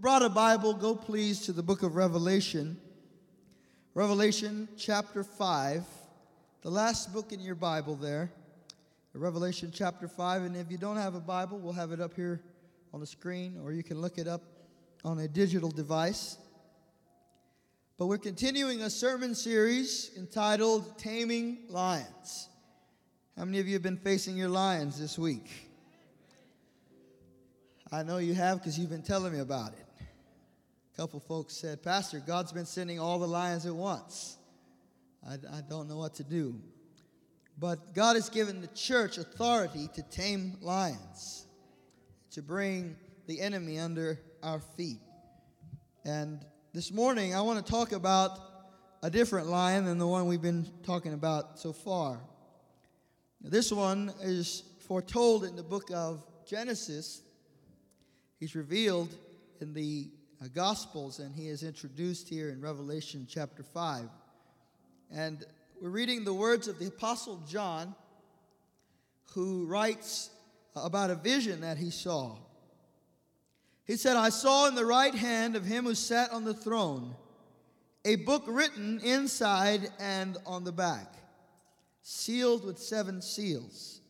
brought a Bible, go please to the book of Revelation. Revelation chapter 5, the last book in your Bible there. Revelation chapter 5. And if you don't have a Bible, we'll have it up here on the screen, or you can look it up on a digital device. But we're continuing a sermon series entitled Taming Lions. How many of you have been facing your lions this week? I know you have because you've been telling me about it. Couple folks said, Pastor, God's been sending all the lions at once. I, I don't know what to do. But God has given the church authority to tame lions, to bring the enemy under our feet. And this morning, I want to talk about a different lion than the one we've been talking about so far. This one is foretold in the book of Genesis, He's revealed in the Uh, Gospels and he is introduced here in Revelation chapter 5. And we're reading the words of the Apostle John, who writes about a vision that he saw. He said, I saw in the right hand of him who sat on the throne a book written inside and on the back, sealed with seven seals.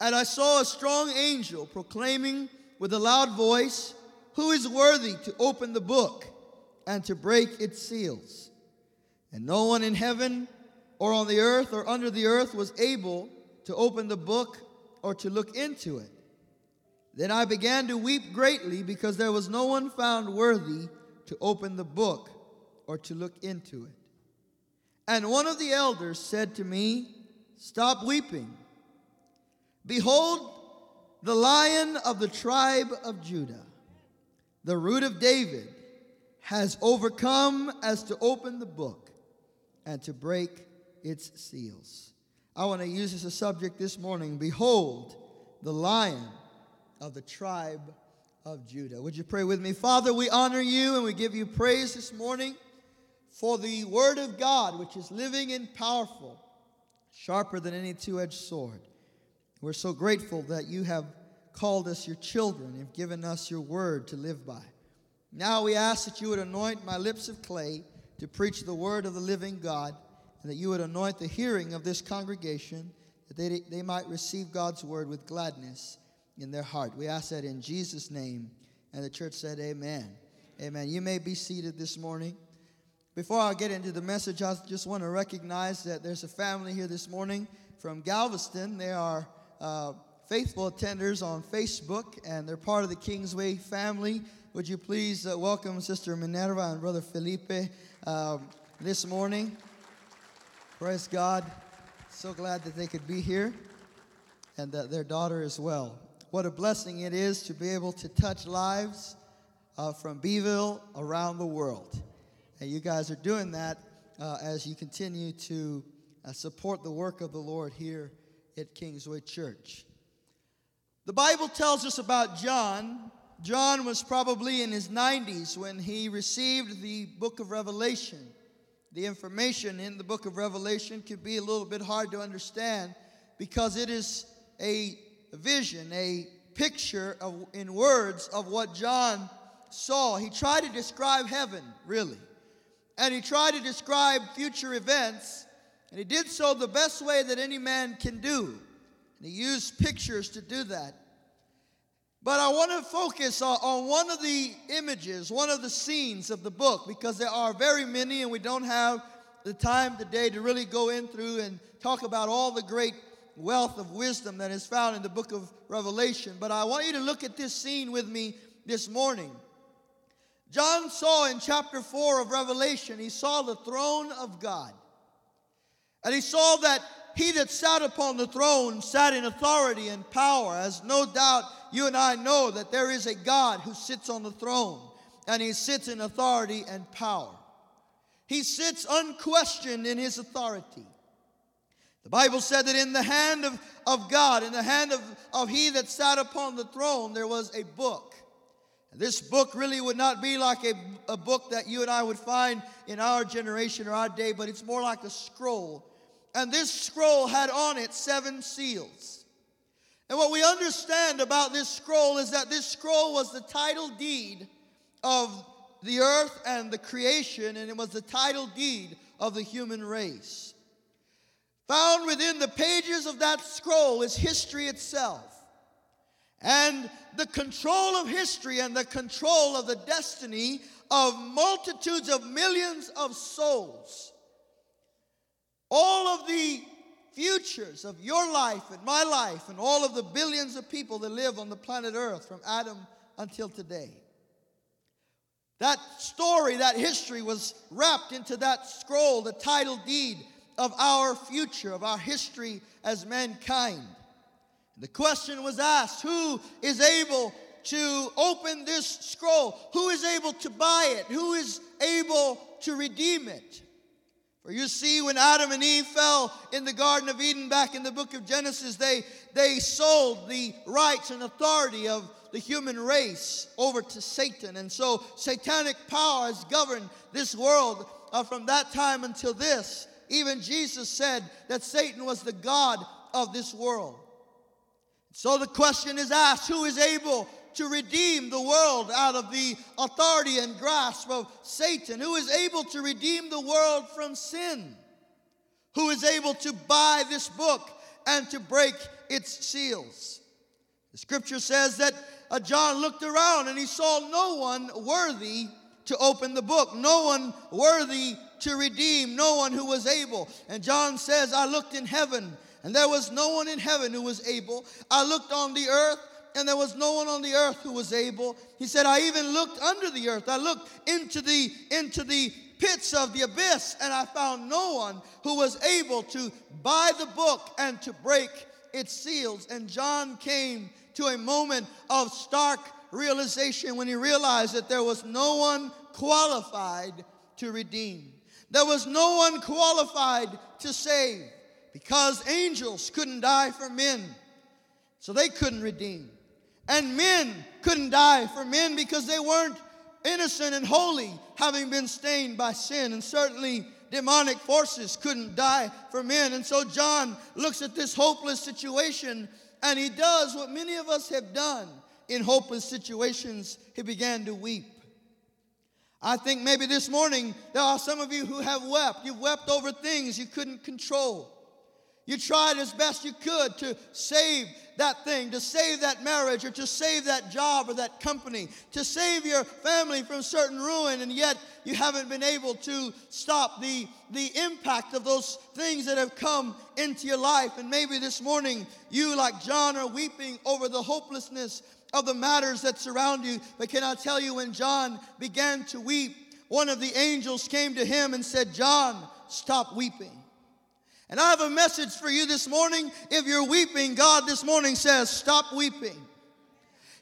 And I saw a strong angel proclaiming with a loud voice, Who is worthy to open the book and to break its seals? And no one in heaven or on the earth or under the earth was able to open the book or to look into it. Then I began to weep greatly because there was no one found worthy to open the book or to look into it. And one of the elders said to me, Stop weeping. Behold, the lion of the tribe of Judah, the root of David, has overcome as to open the book and to break its seals. I want to use this as a subject this morning Behold, the lion of the tribe of Judah. Would you pray with me? Father, we honor you and we give you praise this morning for the word of God, which is living and powerful, sharper than any two edged sword we're so grateful that you have called us your children you've given us your word to live by. Now we ask that you would anoint my lips of clay to preach the word of the living God, and that you would anoint the hearing of this congregation, that they, they might receive God's word with gladness in their heart. We ask that in Jesus' name. And the church said, Amen. Amen. You may be seated this morning. Before I get into the message, I just want to recognize that there's a family here this morning from Galveston. They are uh, faithful attenders on Facebook, and they're part of the Kingsway family. Would you please uh, welcome Sister Minerva and Brother Felipe um, this morning? Praise God. So glad that they could be here and that their daughter as well. What a blessing it is to be able to touch lives uh, from Beeville around the world. And you guys are doing that uh, as you continue to uh, support the work of the Lord here at Kingsway Church. The Bible tells us about John. John was probably in his 90s when he received the book of Revelation. The information in the book of Revelation could be a little bit hard to understand because it is a vision, a picture of, in words of what John saw. He tried to describe heaven, really. And he tried to describe future events and he did so the best way that any man can do. And he used pictures to do that. But I want to focus on, on one of the images, one of the scenes of the book, because there are very many, and we don't have the time today to really go in through and talk about all the great wealth of wisdom that is found in the book of Revelation. But I want you to look at this scene with me this morning. John saw in chapter 4 of Revelation, he saw the throne of God. And he saw that he that sat upon the throne sat in authority and power, as no doubt you and I know that there is a God who sits on the throne, and he sits in authority and power. He sits unquestioned in his authority. The Bible said that in the hand of, of God, in the hand of, of he that sat upon the throne, there was a book. And this book really would not be like a, a book that you and I would find in our generation or our day, but it's more like a scroll and this scroll had on it seven seals. And what we understand about this scroll is that this scroll was the title deed of the earth and the creation, and it was the title deed of the human race. Found within the pages of that scroll is history itself. And the control of history and the control of the destiny of multitudes of millions of souls. All of the futures of your life and my life and all of the billions of people that live on the planet Earth from Adam until today. That story, that history was wrapped into that scroll, the title deed of our future, of our history as mankind. The question was asked who is able to open this scroll? Who is able to buy it? Who is able to redeem it? For you see, when Adam and Eve fell in the Garden of Eden back in the book of Genesis, they, they sold the rights and authority of the human race over to Satan. And so satanic power has governed this world uh, from that time until this. Even Jesus said that Satan was the God of this world. So the question is asked who is able to redeem the world out of the authority and grasp of Satan? Who is able to redeem the world from sin? Who is able to buy this book and to break its seals? The scripture says that uh, John looked around and he saw no one worthy to open the book, no one worthy to redeem, no one who was able. And John says, I looked in heaven and there was no one in heaven who was able. I looked on the earth and there was no one on the earth who was able. He said, I even looked under the earth. I looked into the into the pits of the abyss, and I found no one who was able to buy the book and to break its seals. And John came to a moment of stark realization when he realized that there was no one qualified to redeem. There was no one qualified to save because angels couldn't die for men, so they couldn't redeem. And men couldn't die for men because they weren't innocent and holy, having been stained by sin. And certainly demonic forces couldn't die for men. And so John looks at this hopeless situation and he does what many of us have done in hopeless situations. He began to weep. I think maybe this morning there are some of you who have wept. You've wept over things you couldn't control. You tried as best you could to save that thing, to save that marriage, or to save that job or that company, to save your family from certain ruin, and yet you haven't been able to stop the, the impact of those things that have come into your life. And maybe this morning you, like John, are weeping over the hopelessness of the matters that surround you. But can I tell you, when John began to weep, one of the angels came to him and said, John, stop weeping. And I have a message for you this morning. If you're weeping, God this morning says, Stop weeping.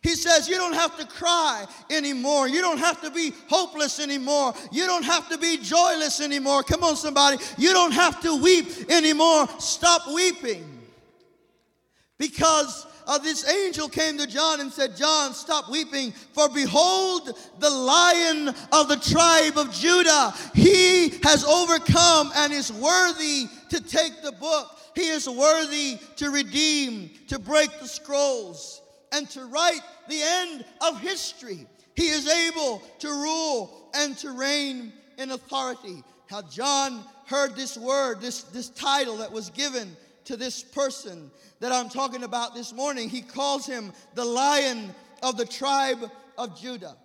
He says, You don't have to cry anymore. You don't have to be hopeless anymore. You don't have to be joyless anymore. Come on, somebody. You don't have to weep anymore. Stop weeping. Because uh, this angel came to John and said, John, stop weeping, for behold, the lion of the tribe of Judah, he has overcome and is worthy to take the book. He is worthy to redeem, to break the scrolls, and to write the end of history. He is able to rule and to reign in authority. How John heard this word, this, this title that was given to this person that I'm talking about this morning. He calls him the lion of the tribe of Judah.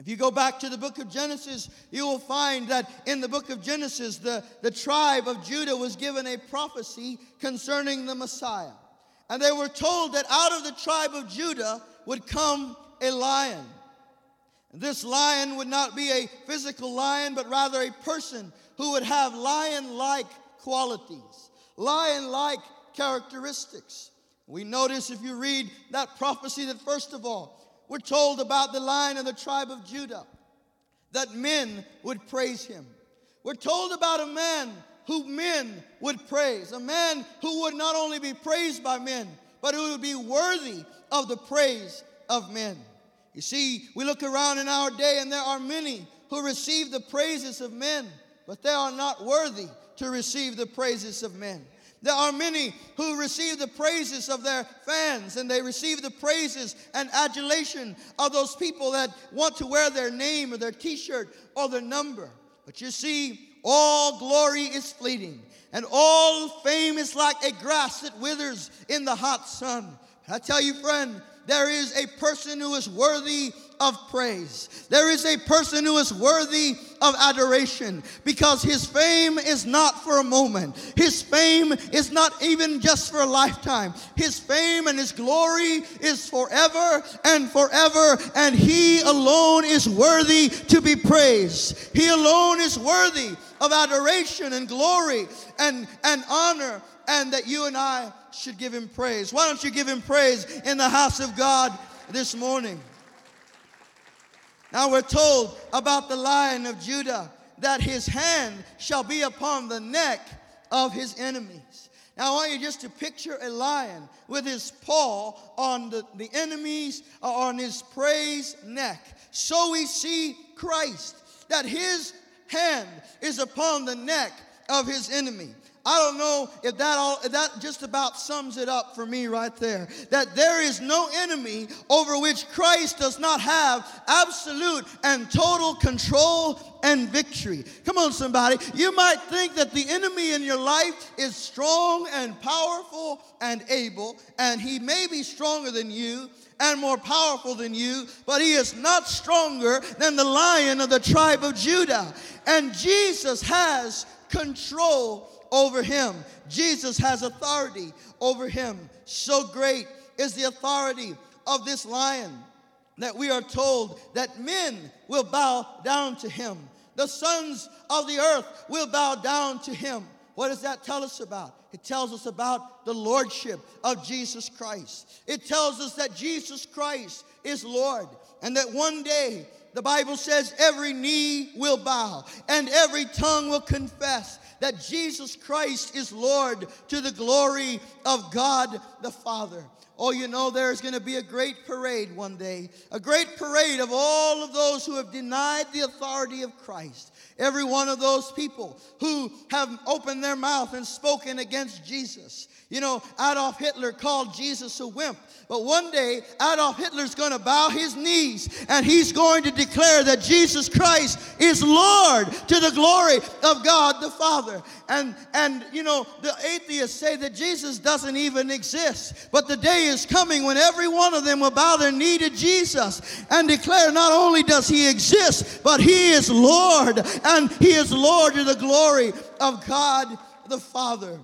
If you go back to the book of Genesis, you will find that in the book of Genesis, the, the tribe of Judah was given a prophecy concerning the Messiah. And they were told that out of the tribe of Judah would come a lion. This lion would not be a physical lion, but rather a person who would have lion like qualities, lion like characteristics. We notice if you read that prophecy that, first of all, we're told about the lion of the tribe of Judah, that men would praise him. We're told about a man who men would praise, a man who would not only be praised by men, but who would be worthy of the praise of men. You see, we look around in our day and there are many who receive the praises of men, but they are not worthy to receive the praises of men. There are many who receive the praises of their fans and they receive the praises and adulation of those people that want to wear their name or their t shirt or their number. But you see, all glory is fleeting and all fame is like a grass that withers in the hot sun. I tell you, friend, there is a person who is worthy of praise. There is a person who is worthy of adoration because his fame is not for a moment. His fame is not even just for a lifetime. His fame and his glory is forever and forever, and he alone is worthy to be praised. He alone is worthy of adoration and glory and, and honor, and that you and I should give him praise. Why don't you give him praise in the house of God this morning? Now we're told about the lion of Judah that his hand shall be upon the neck of his enemies. Now I want you just to picture a lion with his paw on the, the enemies, uh, on his prey's neck. So we see Christ, that his hand is upon the neck of his enemy. I don't know if that all if that just about sums it up for me right there. That there is no enemy over which Christ does not have absolute and total control and victory. Come on, somebody. You might think that the enemy in your life is strong and powerful and able, and he may be stronger than you and more powerful than you, but he is not stronger than the lion of the tribe of Judah. And Jesus has control over him. Jesus has authority over him. So great is the authority of this lion that we are told that men will bow down to him. The sons of the earth will bow down to him. What does that tell us about? It tells us about the lordship of Jesus Christ. It tells us that Jesus Christ is Lord and that one day the Bible says every knee will bow and every tongue will confess that Jesus Christ is Lord to the glory of God the Father. Oh, you know, there's going to be a great parade one day, a great parade of all of those who have denied the authority of Christ. Every one of those people who have opened their mouth and spoken against Jesus. You know, Adolf Hitler called Jesus a wimp. But one day, Adolf Hitler's going to bow his knees and he's going to declare that Jesus Christ is Lord to the glory of God the Father. And, and you know, the atheists say that Jesus doesn't even exist. But the day is coming when every one of them will bow their knee to Jesus and declare not only does he exist, but he is Lord and he is Lord to the glory of God the Father.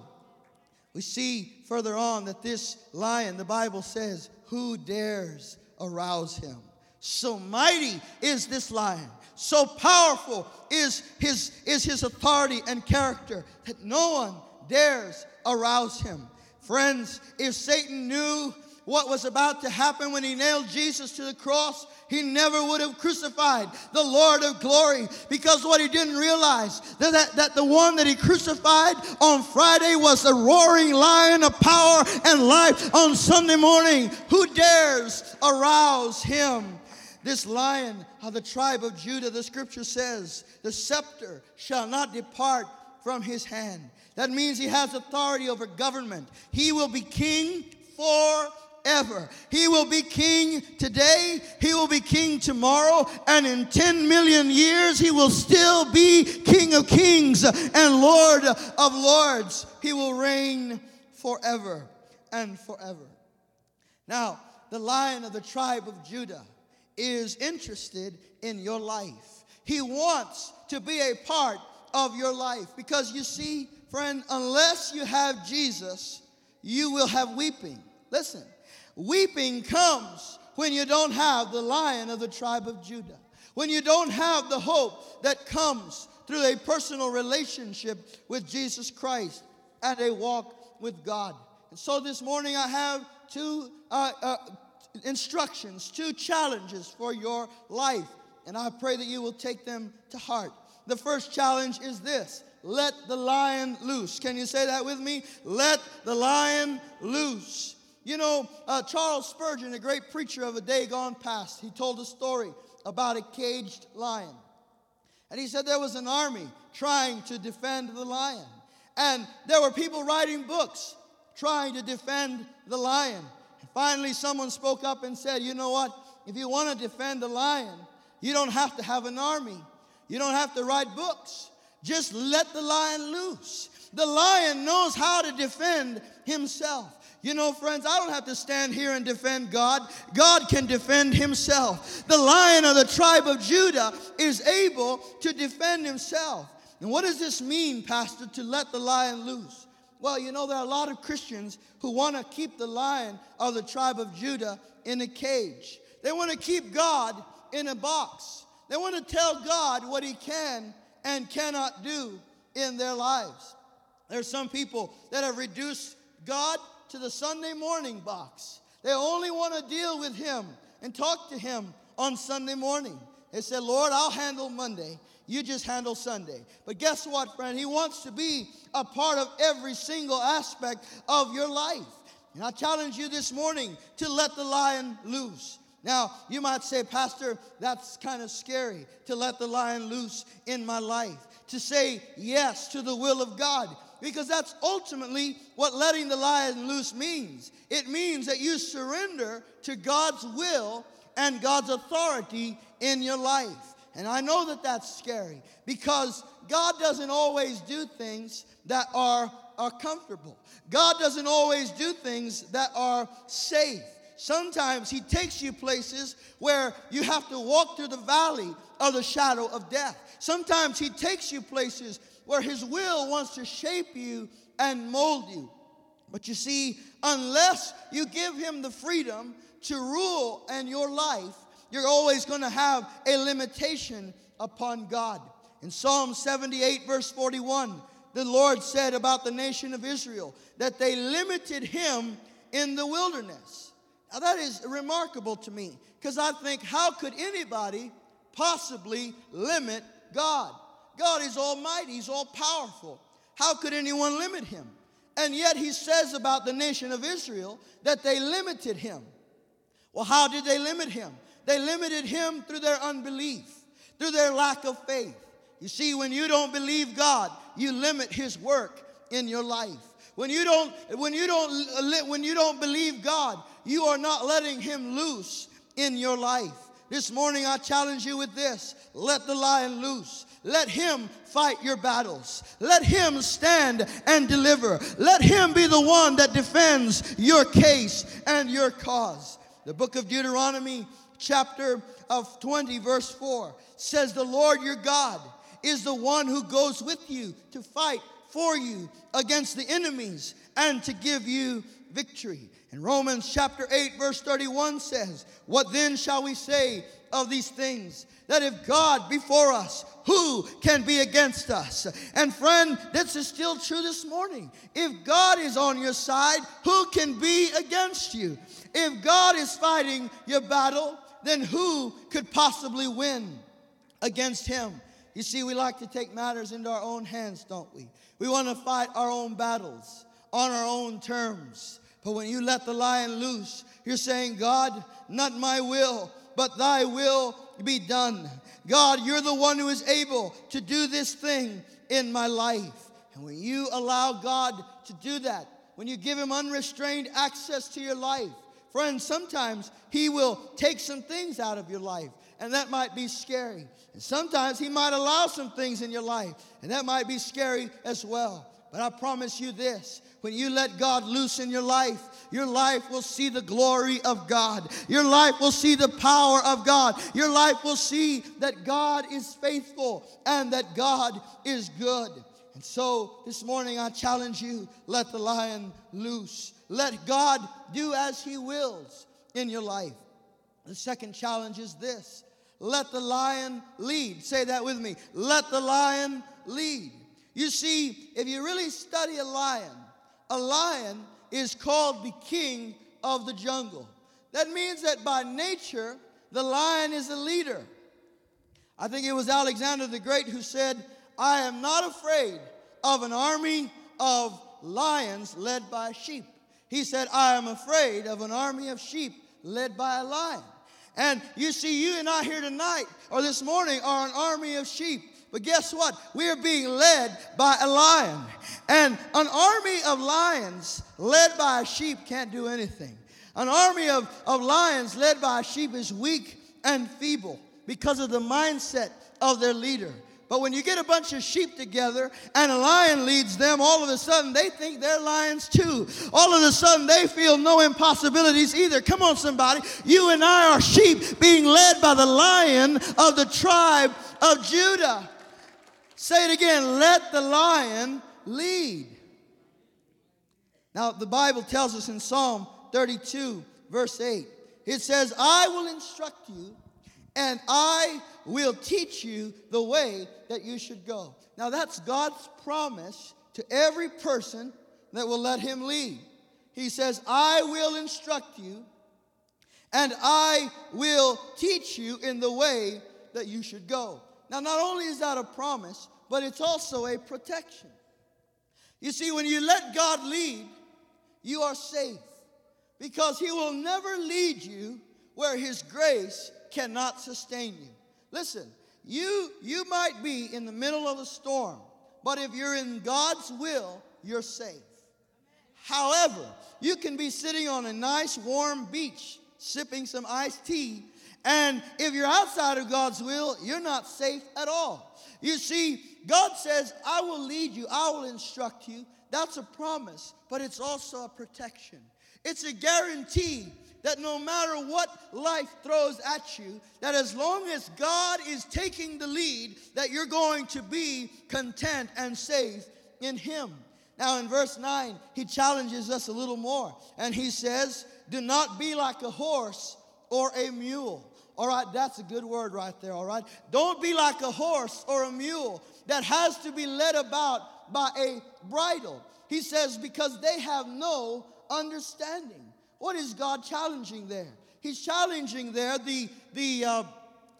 We see further on that this lion, the Bible says, who dares arouse him? So mighty is this lion. So powerful is his, is his authority and character that no one dares arouse him. Friends, if Satan knew what was about to happen when he nailed Jesus to the cross, he never would have crucified the Lord of glory because what he didn't realize that, that, the one that he crucified on Friday was the roaring lion of power and life on Sunday morning. Who dares arouse him? This lion of the tribe of Judah, the scripture says, the scepter shall not depart from his hand. That means he has authority over government. He will be king forever. He will be king today, he will be king tomorrow, and in 10 million years, he will still be king of kings and lord of lords. He will reign forever and forever. Now, the lion of the tribe of Judah is interested in your life. He wants to be a part of your life because you see, friend, unless you have Jesus, you will have weeping. Listen, Weeping comes when you don't have the lion of the tribe of Judah, when you don't have the hope that comes through a personal relationship with Jesus Christ and a walk with God. And so this morning I have two uh, uh, instructions, two challenges for your life, and I pray that you will take them to heart. The first challenge is this let the lion loose. Can you say that with me? Let the lion loose. You know, uh, Charles Spurgeon, a great preacher of a day gone past, he told a story about a caged lion. And he said there was an army trying to defend the lion. And there were people writing books trying to defend the lion. And finally, someone spoke up and said, You know what? If you want to defend the lion, you don't have to have an army, you don't have to write books. Just let the lion loose. The lion knows how to defend himself. You know, friends, I don't have to stand here and defend God. God can defend himself. The lion of the tribe of Judah is able to defend himself. And what does this mean, Pastor, to let the lion loose? Well, you know, there are a lot of Christians who want to keep the lion of the tribe of Judah in a cage. They want to keep God in a box. They want to tell God what he can and cannot do in their lives. There are some people that have reduced God to the Sunday morning box. They only want to deal with Him and talk to Him on Sunday morning. They said, Lord, I'll handle Monday. You just handle Sunday. But guess what, friend? He wants to be a part of every single aspect of your life. And I challenge you this morning to let the lion loose. Now, you might say, Pastor, that's kind of scary to let the lion loose in my life, to say yes to the will of God because that's ultimately what letting the lion loose means. It means that you surrender to God's will and God's authority in your life. And I know that that's scary because God doesn't always do things that are, are comfortable. God doesn't always do things that are safe. Sometimes He takes you places where you have to walk through the valley of the shadow of death. Sometimes He takes you places where His will wants to shape you and mold you. But you see, unless you give Him the freedom to rule in your life, you're always going to have a limitation upon God. In Psalm 78, verse 41, the Lord said about the nation of Israel that they limited Him in the wilderness. Now, that is remarkable to me because I think, how could anybody possibly limit God? God is almighty, He's all powerful. How could anyone limit Him? And yet He says about the nation of Israel that they limited Him. Well, how did they limit Him? They limited Him through their unbelief, through their lack of faith. You see, when you don't believe God, you limit His work in your life. When you don't, when you don't, when you don't believe God, you are not letting Him loose in your life. This morning, I challenge you with this let the lion loose. Let him fight your battles. Let him stand and deliver. Let him be the one that defends your case and your cause. The book of Deuteronomy, chapter of 20, verse 4 says, The Lord your God is the one who goes with you to fight for you against the enemies and to give you victory. And Romans chapter 8, verse 31 says, What then shall we say of these things? That if God before us, who can be against us? And friend, this is still true this morning. If God is on your side, who can be against you? If God is fighting your battle, then who could possibly win against him? You see, we like to take matters into our own hands, don't we? We want to fight our own battles on our own terms. But when you let the lion loose, you're saying, God, not my will, but thy will be done. God, you're the one who is able to do this thing in my life. And when you allow God to do that, when you give him unrestrained access to your life, friends, sometimes he will take some things out of your life, and that might be scary. And sometimes he might allow some things in your life, and that might be scary as well. But I promise you this when you let God loose in your life, your life will see the glory of God. Your life will see the power of God. Your life will see that God is faithful and that God is good. And so this morning I challenge you let the lion loose. Let God do as he wills in your life. The second challenge is this let the lion lead. Say that with me. Let the lion lead. You see, if you really study a lion, a lion is called the king of the jungle. That means that by nature, the lion is a leader. I think it was Alexander the Great who said, I am not afraid of an army of lions led by sheep. He said, I am afraid of an army of sheep led by a lion. And you see, you and I here tonight or this morning are an army of sheep But guess what? We are being led by a lion. And an army of lions led by a sheep can't do anything. An army of, of lions led by a sheep is weak and feeble because of the mindset of their leader. But when you get a bunch of sheep together and a lion leads them, all of a sudden they think they're lions too. All of a sudden they feel no impossibilities either. Come on, somebody. You and I are sheep being led by the lion of the tribe of Judah. Say it again let the lion lead. Now, the Bible tells us in Psalm 32, verse 8, it says, I will instruct you and I will teach you the way that you should go. Now, that's God's promise to every person that will let Him lead. He says, I will instruct you and I will teach you in the way that you should go. Now, not only is that a promise, but it's also a protection. You see, when you let God lead, you are safe because He will never lead you where His grace cannot sustain you. Listen, you, you might be in the middle of a storm, but if you're in God's will, you're safe. However, you can be sitting on a nice warm beach sipping some iced tea, and if you're outside of God's will, you're not safe at all. You see, God says, I will lead you, I will instruct you. That's a promise, but it's also a protection. It's a guarantee that no matter what life throws at you, that as long as God is taking the lead, that you're going to be content and safe in Him. Now, in verse 9, he challenges us a little more, and he says, Do not be like a horse or a mule. All right, that's a good word right there, all right? Don't be like a horse or a mule that has to be led about by a bridle. He says, because they have no understanding. What is God challenging there? He's challenging there the, the uh,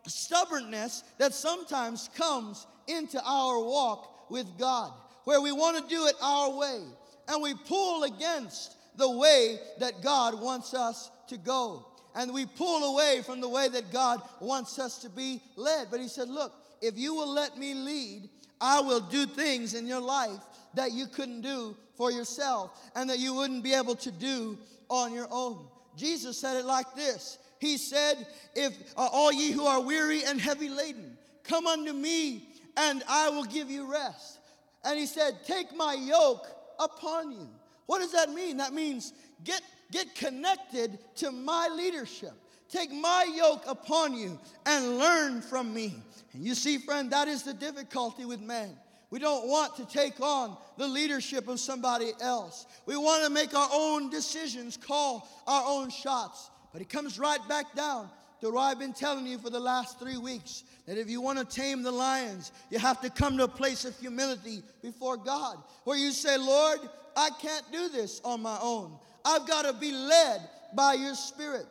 stubbornness that sometimes comes into our walk with God, where we want to do it our way and we pull against the way that God wants us to go. And we pull away from the way that God wants us to be led. But He said, Look, if you will let me lead, I will do things in your life that you couldn't do for yourself and that you wouldn't be able to do on your own. Jesus said it like this He said, If uh, all ye who are weary and heavy laden, come unto me and I will give you rest. And he said, Take my yoke upon you. What does that mean? That means get, get connected to my leadership. Take my yoke upon you and learn from me. And you see, friend, that is the difficulty with man. We don't want to take on the leadership of somebody else. We want to make our own decisions, call our own shots. But it comes right back down to what I've been telling you for the last three weeks that if you want to tame the lions, you have to come to a place of humility before God where you say, Lord, I can't do this on my own. I've got to be led by your spirit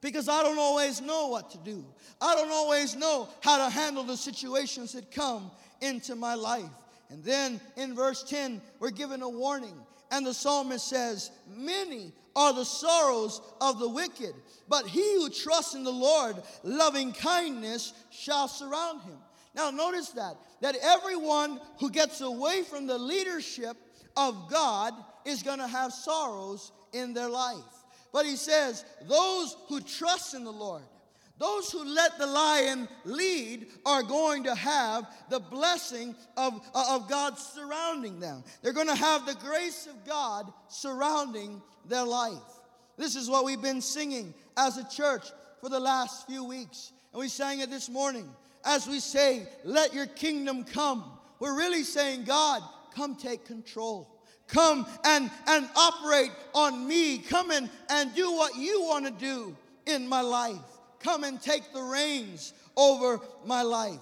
because I don't always know what to do. I don't always know how to handle the situations that come into my life. And then in verse 10, we're given a warning. And the psalmist says, Many are the sorrows of the wicked, but he who trusts in the Lord, loving kindness shall surround him. Now, notice that, that everyone who gets away from the leadership of God is going to have sorrows in their life. But he says, Those who trust in the Lord, those who let the lion lead are going to have the blessing of, of God surrounding them. They're going to have the grace of God surrounding their life. This is what we've been singing as a church for the last few weeks. And we sang it this morning. As we say, Let your kingdom come, we're really saying, God, come take control. Come and, and operate on me. Come and, and do what you want to do in my life come and take the reins over my life.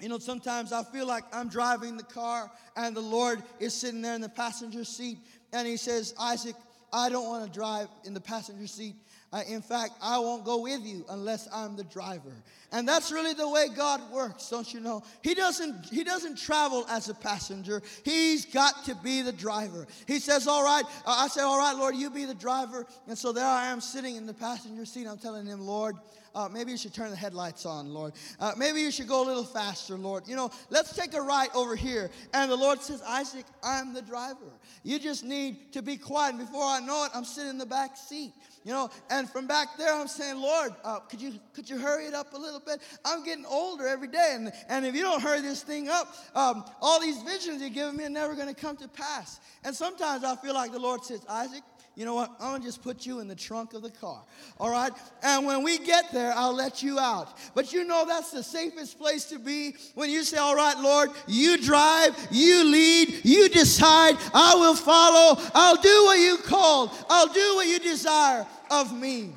You know, sometimes I feel like I'm driving the car and the Lord is sitting there in the passenger seat and He says, Isaac, I don't want to drive in the passenger seat. Uh, in fact, I won't go with you unless I'm the driver. And that's really the way God works, don't you know? He doesn't he doesn't travel as a passenger. He's got to be the driver. He says, "All right." Uh, I say, "All right, Lord, you be the driver." And so there I am sitting in the passenger seat. I'm telling him, "Lord, Uh, maybe you should turn the headlights on, Lord. Uh, maybe you should go a little faster, Lord. You know, let's take a right over here. And the Lord says, Isaac, I'm the driver. You just need to be quiet. And before I know it, I'm sitting in the back seat. You know, and from back there, I'm saying, Lord, uh, could you could you hurry it up a little bit? I'm getting older every day, and, and if you don't hurry this thing up, um, all these visions you're giving me are never going to come to pass. And sometimes I feel like the Lord says, Isaac, you know what? I'm gonna just put you in the trunk of the car. All right? And when we get there, I'll let you out. But you know that's the safest place to be when you say, All right, Lord, you drive, you lead, you decide, I will follow, I'll do what you called, I'll do what you desire of me.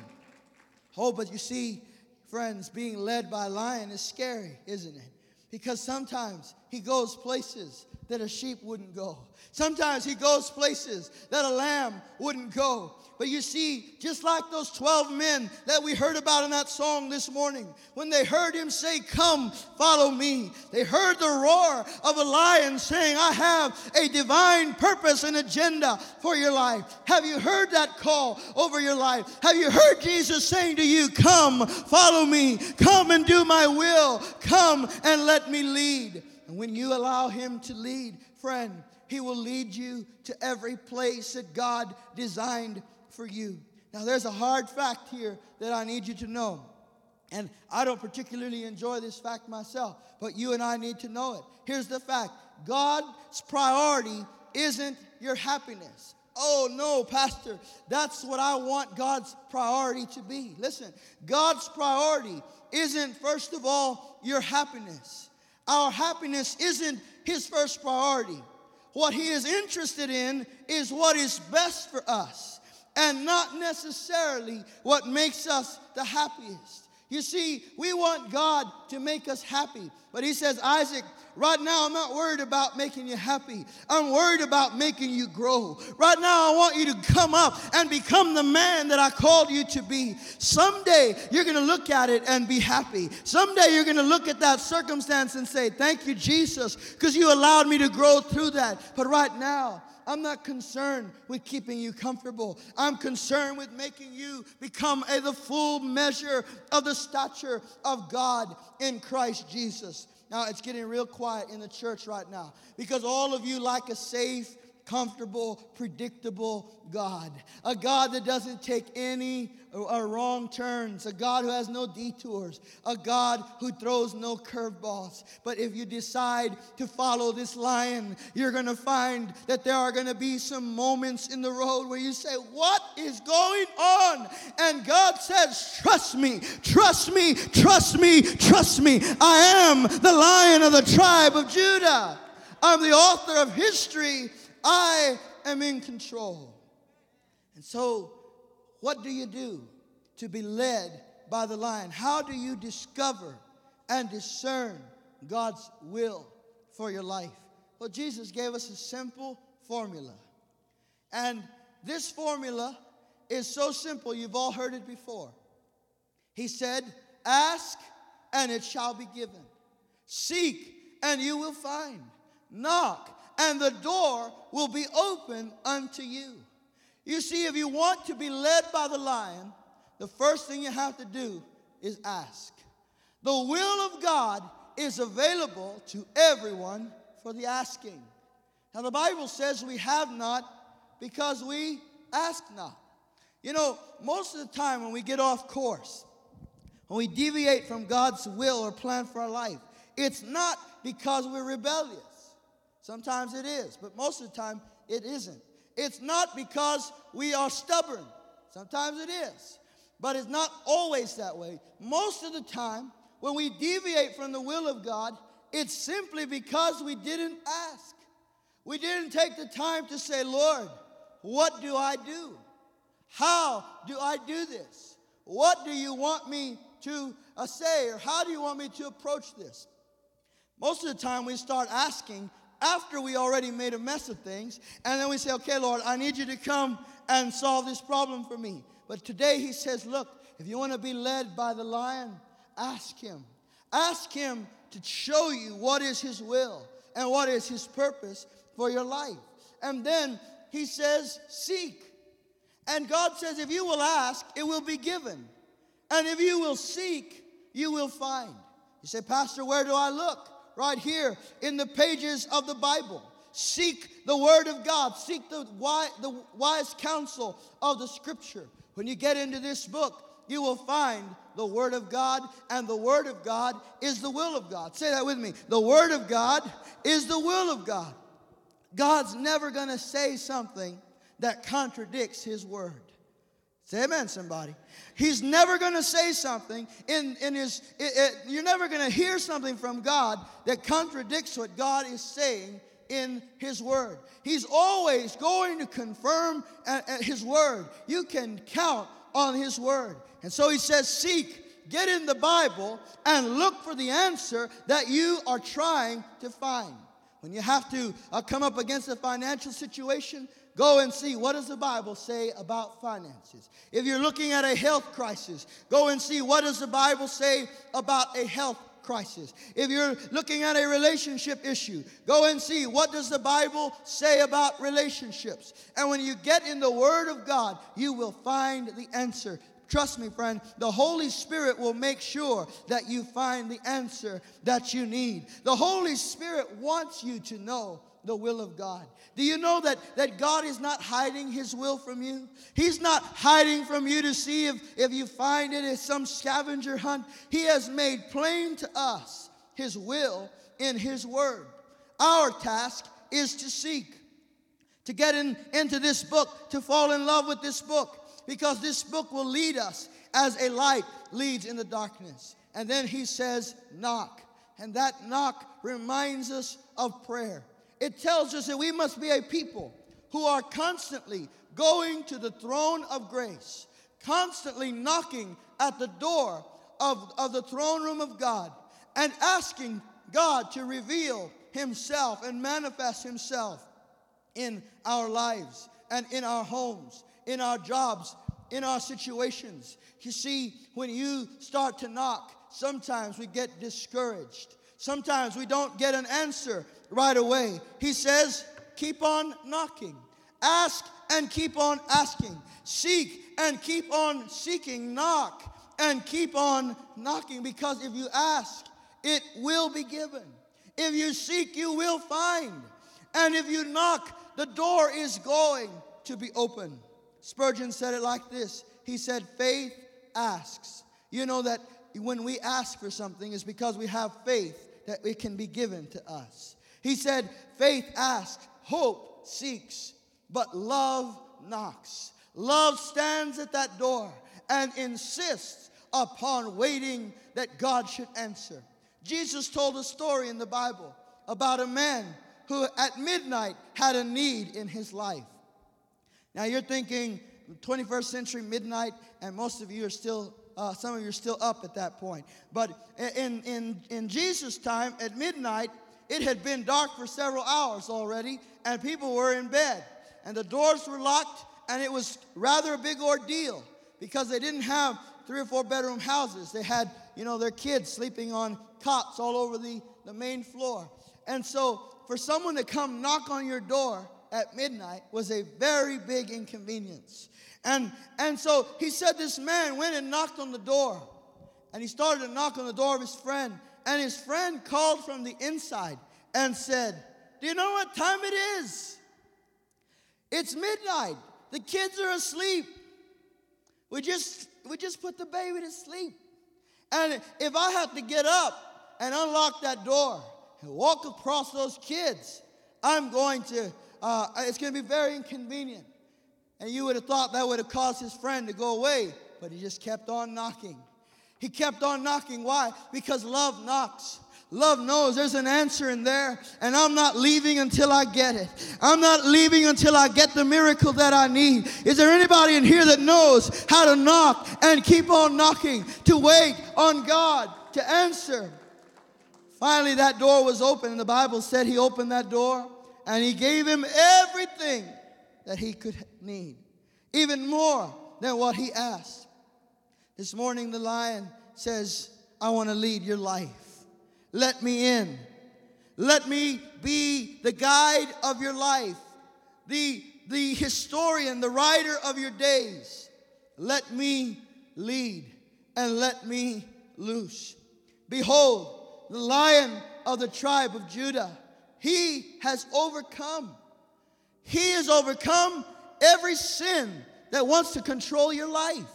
Oh, but you see, friends, being led by a lion is scary, isn't it? Because sometimes he goes places that a sheep wouldn't go. Sometimes he goes places that a lamb wouldn't go. But you see, just like those 12 men that we heard about in that song this morning, when they heard him say, Come, follow me, they heard the roar of a lion saying, I have a divine purpose and agenda for your life. Have you heard that call over your life? Have you heard Jesus saying to you, Come, follow me, come and do my will, come and let me lead? And when you allow him to lead, friend, he will lead you to every place that God designed for you. Now, there's a hard fact here that I need you to know. And I don't particularly enjoy this fact myself, but you and I need to know it. Here's the fact God's priority isn't your happiness. Oh, no, Pastor, that's what I want God's priority to be. Listen, God's priority isn't, first of all, your happiness. Our happiness isn't His first priority. What he is interested in is what is best for us and not necessarily what makes us the happiest. You see, we want God to make us happy. But he says, Isaac, right now I'm not worried about making you happy. I'm worried about making you grow. Right now I want you to come up and become the man that I called you to be. Someday you're going to look at it and be happy. Someday you're going to look at that circumstance and say, Thank you, Jesus, because you allowed me to grow through that. But right now, I'm not concerned with keeping you comfortable. I'm concerned with making you become a, the full measure of the stature of God in Christ Jesus. Now, it's getting real quiet in the church right now because all of you like a safe, comfortable, predictable God. A God that doesn't take any wrong turns. A God who has no detours. A God who throws no curveballs. But if you decide to follow this lion, you're going to find that there are going to be some moments in the road where you say, What is going on? And God says, Trust me, trust me, trust me, trust me. I am the lion of the tribe of Judah. I'm the author of history I am in control. And so, what do you do to be led by the lion? How do you discover and discern God's will for your life? Well, Jesus gave us a simple formula. And this formula is so simple, you've all heard it before. He said, Ask and it shall be given, seek and you will find, knock and the door will be open unto you. You see, if you want to be led by the lion, the first thing you have to do is ask. The will of God is available to everyone for the asking. Now, the Bible says we have not because we ask not. You know, most of the time when we get off course, when we deviate from God's will or plan for our life, it's not because we're rebellious. Sometimes it is, but most of the time it isn't. It's not because we are stubborn. Sometimes it is, but it's not always that way. Most of the time, when we deviate from the will of God, it's simply because we didn't ask. We didn't take the time to say, Lord, what do I do? How do I do this? What do you want me to uh, say, or how do you want me to approach this? Most of the time, we start asking after we already made a mess of things. And then we say, okay, Lord, I need you to come and solve this problem for me. But today he says, look, if you want to be led by the lion, ask him. Ask him to show you what is his will and what is his purpose for your life. And then he says, seek. And God says, if you will ask, it will be given. And if you will seek, you will find. You say, Pastor, where do I look? Right here in the pages of the Bible. Seek the Word of God, seek the wise, the wise counsel of the Scripture. When you get into this book, you will find the Word of God, and the Word of God is the will of God. Say that with me. The Word of God is the will of God. God's never going to say something that contradicts His Word. Say amen, somebody. He's never going to say something in, in his, it, it, you're never going to hear something from God that contradicts what God is saying in his word. He's always going to confirm uh, uh, his word. You can count on his word. And so he says, Seek, get in the Bible, and look for the answer that you are trying to find. When you have to uh, come up against a financial situation, go and see what does the bible say about finances? If you're looking at a health crisis go and see what does the bible say about a health crisis? If you're looking at a relationship issue go and see what does the bible say about relationships? And when you get in the word of god you will find the answer. Trust me, friend, the Holy Spirit will make sure that you find the answer that you need. The Holy Spirit wants you to know the will of God. Do you know that, that God is not hiding his will from you? He's not hiding from you to see if, if you find it as some scavenger hunt. He has made plain to us his will in his word. Our task is to seek, to get in, into this book, to fall in love with this book because this book will lead us as a light leads in the darkness. And then he says, knock. And that knock reminds us of prayer. It tells us that we must be a people who are constantly going to the throne of grace, constantly knocking at the door of, of the throne room of God and asking God to reveal Himself and manifest Himself in our lives and in our homes in our jobs, in our situations. You see, when you start to knock, sometimes we get discouraged. Sometimes we don't get an answer right away. He says, keep on knocking. Ask and keep on asking. Seek and keep on seeking. Knock and keep on knocking because if you ask, it will be given. If you seek, you will find. And if you knock, the door is going to be open. Spurgeon said it like this He said, Faith asks. You know that when we ask for something, it's because we have faith that it can be given to us. He said, Faith asks, hope seeks, but love knocks. Love stands at that door and insists upon waiting that God should answer. Jesus told a story in the Bible about a man who at midnight had a need in his life. Now you're thinking 21st century midnight, and most of you are still, uh, some of you are still up at that point. But in, in, in Jesus' time, at midnight, it had been dark for several hours already, and people were in bed. And the doors were locked, and it was rather a big ordeal because they didn't have three or four bedroom houses. They had, you know, their kids sleeping on cots all over the, the main floor. And so, for someone to come knock on your door at midnight was a very big inconvenience. And, and so he said this man went and knocked on the door. And he started to knock on the door of his friend. And his friend called from the inside and said, Do you know what time it is? It's midnight. The kids are asleep. We just, we just put the baby to sleep. And if I have to get up and unlock that door and walk across those kids, I'm going to uh, it's going to be very inconvenient. And you would have thought that would have caused his friend to go away, but he just kept on knocking. He kept on knocking. Why? Because love knocks. Love knows there's an answer in there, and I'm not leaving until I get it. I'm not leaving until I get the miracle that I need. Is there anybody in here that knows how to knock and keep on knocking, to wait on God to answer? Finally, that door was open, and the Bible said he opened that door and he gave him everything that he could need, even more than what he asked. This morning, the lion says, I want to lead your life. Let me in. Let me be the guide of your life, the, the historian, the writer of your days. Let me lead. and let me loose. Behold, the lion of the tribe of Judah, he has overcome. He has overcome every sin that wants to control your life.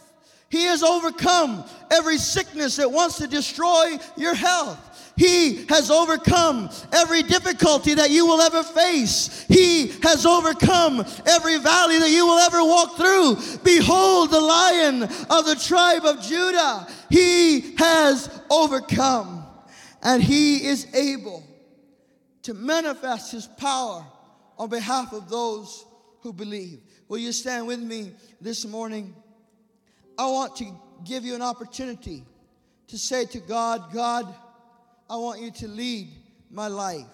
He has overcome every sickness that wants to destroy your health. He has overcome every difficulty that you will ever face. He has overcome every valley that you will ever walk through. Behold the lion of the tribe of Judah. He has overcome, and he is able to manifest his power on behalf of those who believe. Will you stand with me this morning? I want to give you an opportunity to say to God, God, I want you to lead my life.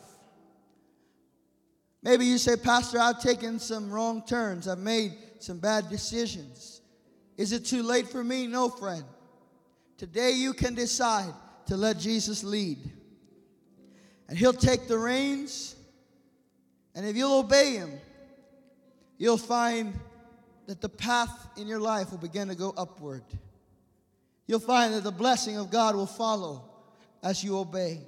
Maybe you say, Pastor, I've taken some wrong turns. I've made some bad decisions. Is it too late for me? No, friend. Today you can decide to let Jesus lead. And He'll take the reins. And if you'll obey Him, you'll find that the path in your life will begin to go upward. You'll find that the blessing of God will follow as you obey.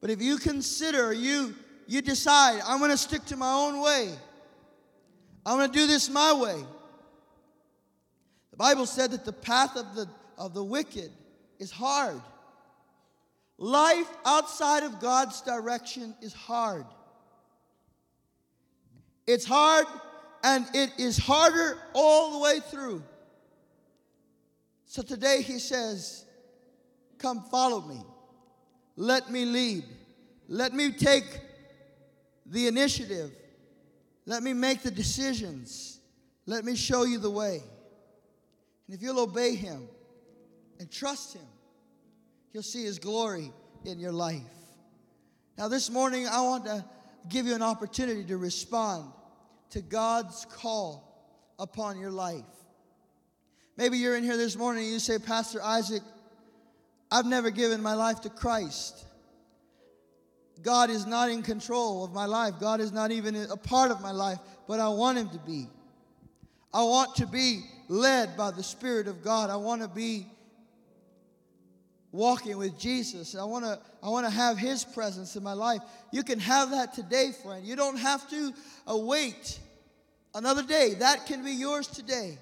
But if you consider, you, you decide, I'm going to stick to my own way, I'm going to do this my way. The Bible said that the path of the, of the wicked is hard. Life outside of God's direction is hard. It's hard and it is harder all the way through. So today he says, Come follow me. Let me lead. Let me take the initiative. Let me make the decisions. Let me show you the way. And if you'll obey him and trust him, you'll see his glory in your life. Now, this morning, I want to give you an opportunity to respond to God's call upon your life. Maybe you're in here this morning and you say, Pastor Isaac, I've never given my life to Christ. God is not in control of my life. God is not even a part of my life, but I want Him to be. I want to be led by the Spirit of God. I want to be walking with Jesus. I want to I want to have his presence in my life. You can have that today, friend. You don't have to uh, await another day. That can be yours today.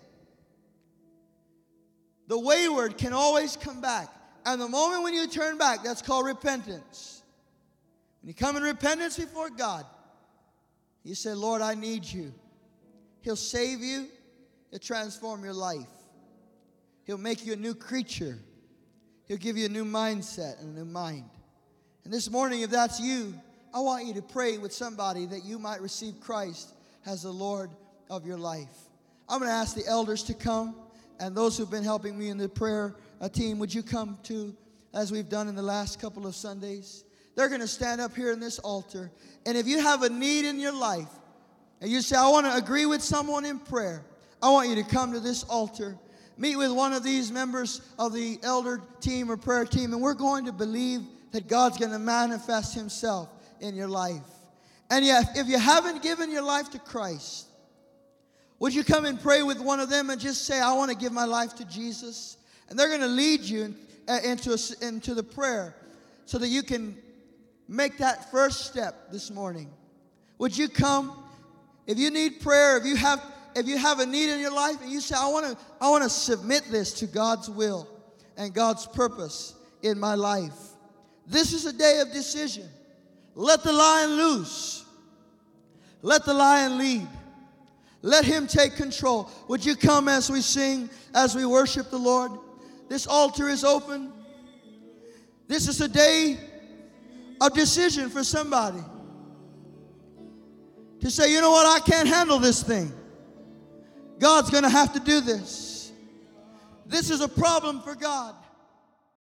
The wayward can always come back. And the moment when you turn back, that's called repentance. When you come in repentance before God, you say, Lord, I need you. He'll save you, He'll transform your life, He'll make you a new creature, He'll give you a new mindset and a new mind. And this morning, if that's you, I want you to pray with somebody that you might receive Christ as the Lord of your life. I'm going to ask the elders to come and those who've been helping me in the prayer uh, team, would you come to, as we've done in the last couple of Sundays? They're going to stand up here in this altar. And if you have a need in your life, and you say, I want to agree with someone in prayer, I want you to come to this altar, meet with one of these members of the elder team or prayer team, and we're going to believe that God's going to manifest Himself in your life. And yet, if you haven't given your life to Christ, would you come and pray with one of them and just say, I want to give my life to Jesus? And they're going to lead you uh, into, into the prayer so that you can make that first step this morning. Would you come? If you need prayer, if you have if you have a need in your life and you say, I want to I want to submit this to God's will and God's purpose in my life. This is a day of decision. Let the lion loose. Let the lion lead. Let him take control. Would you come as we sing, as we worship the Lord? This altar is open. This is a day of decision for somebody to say, you know what, I can't handle this thing. God's going to have to do this. This is a problem for God.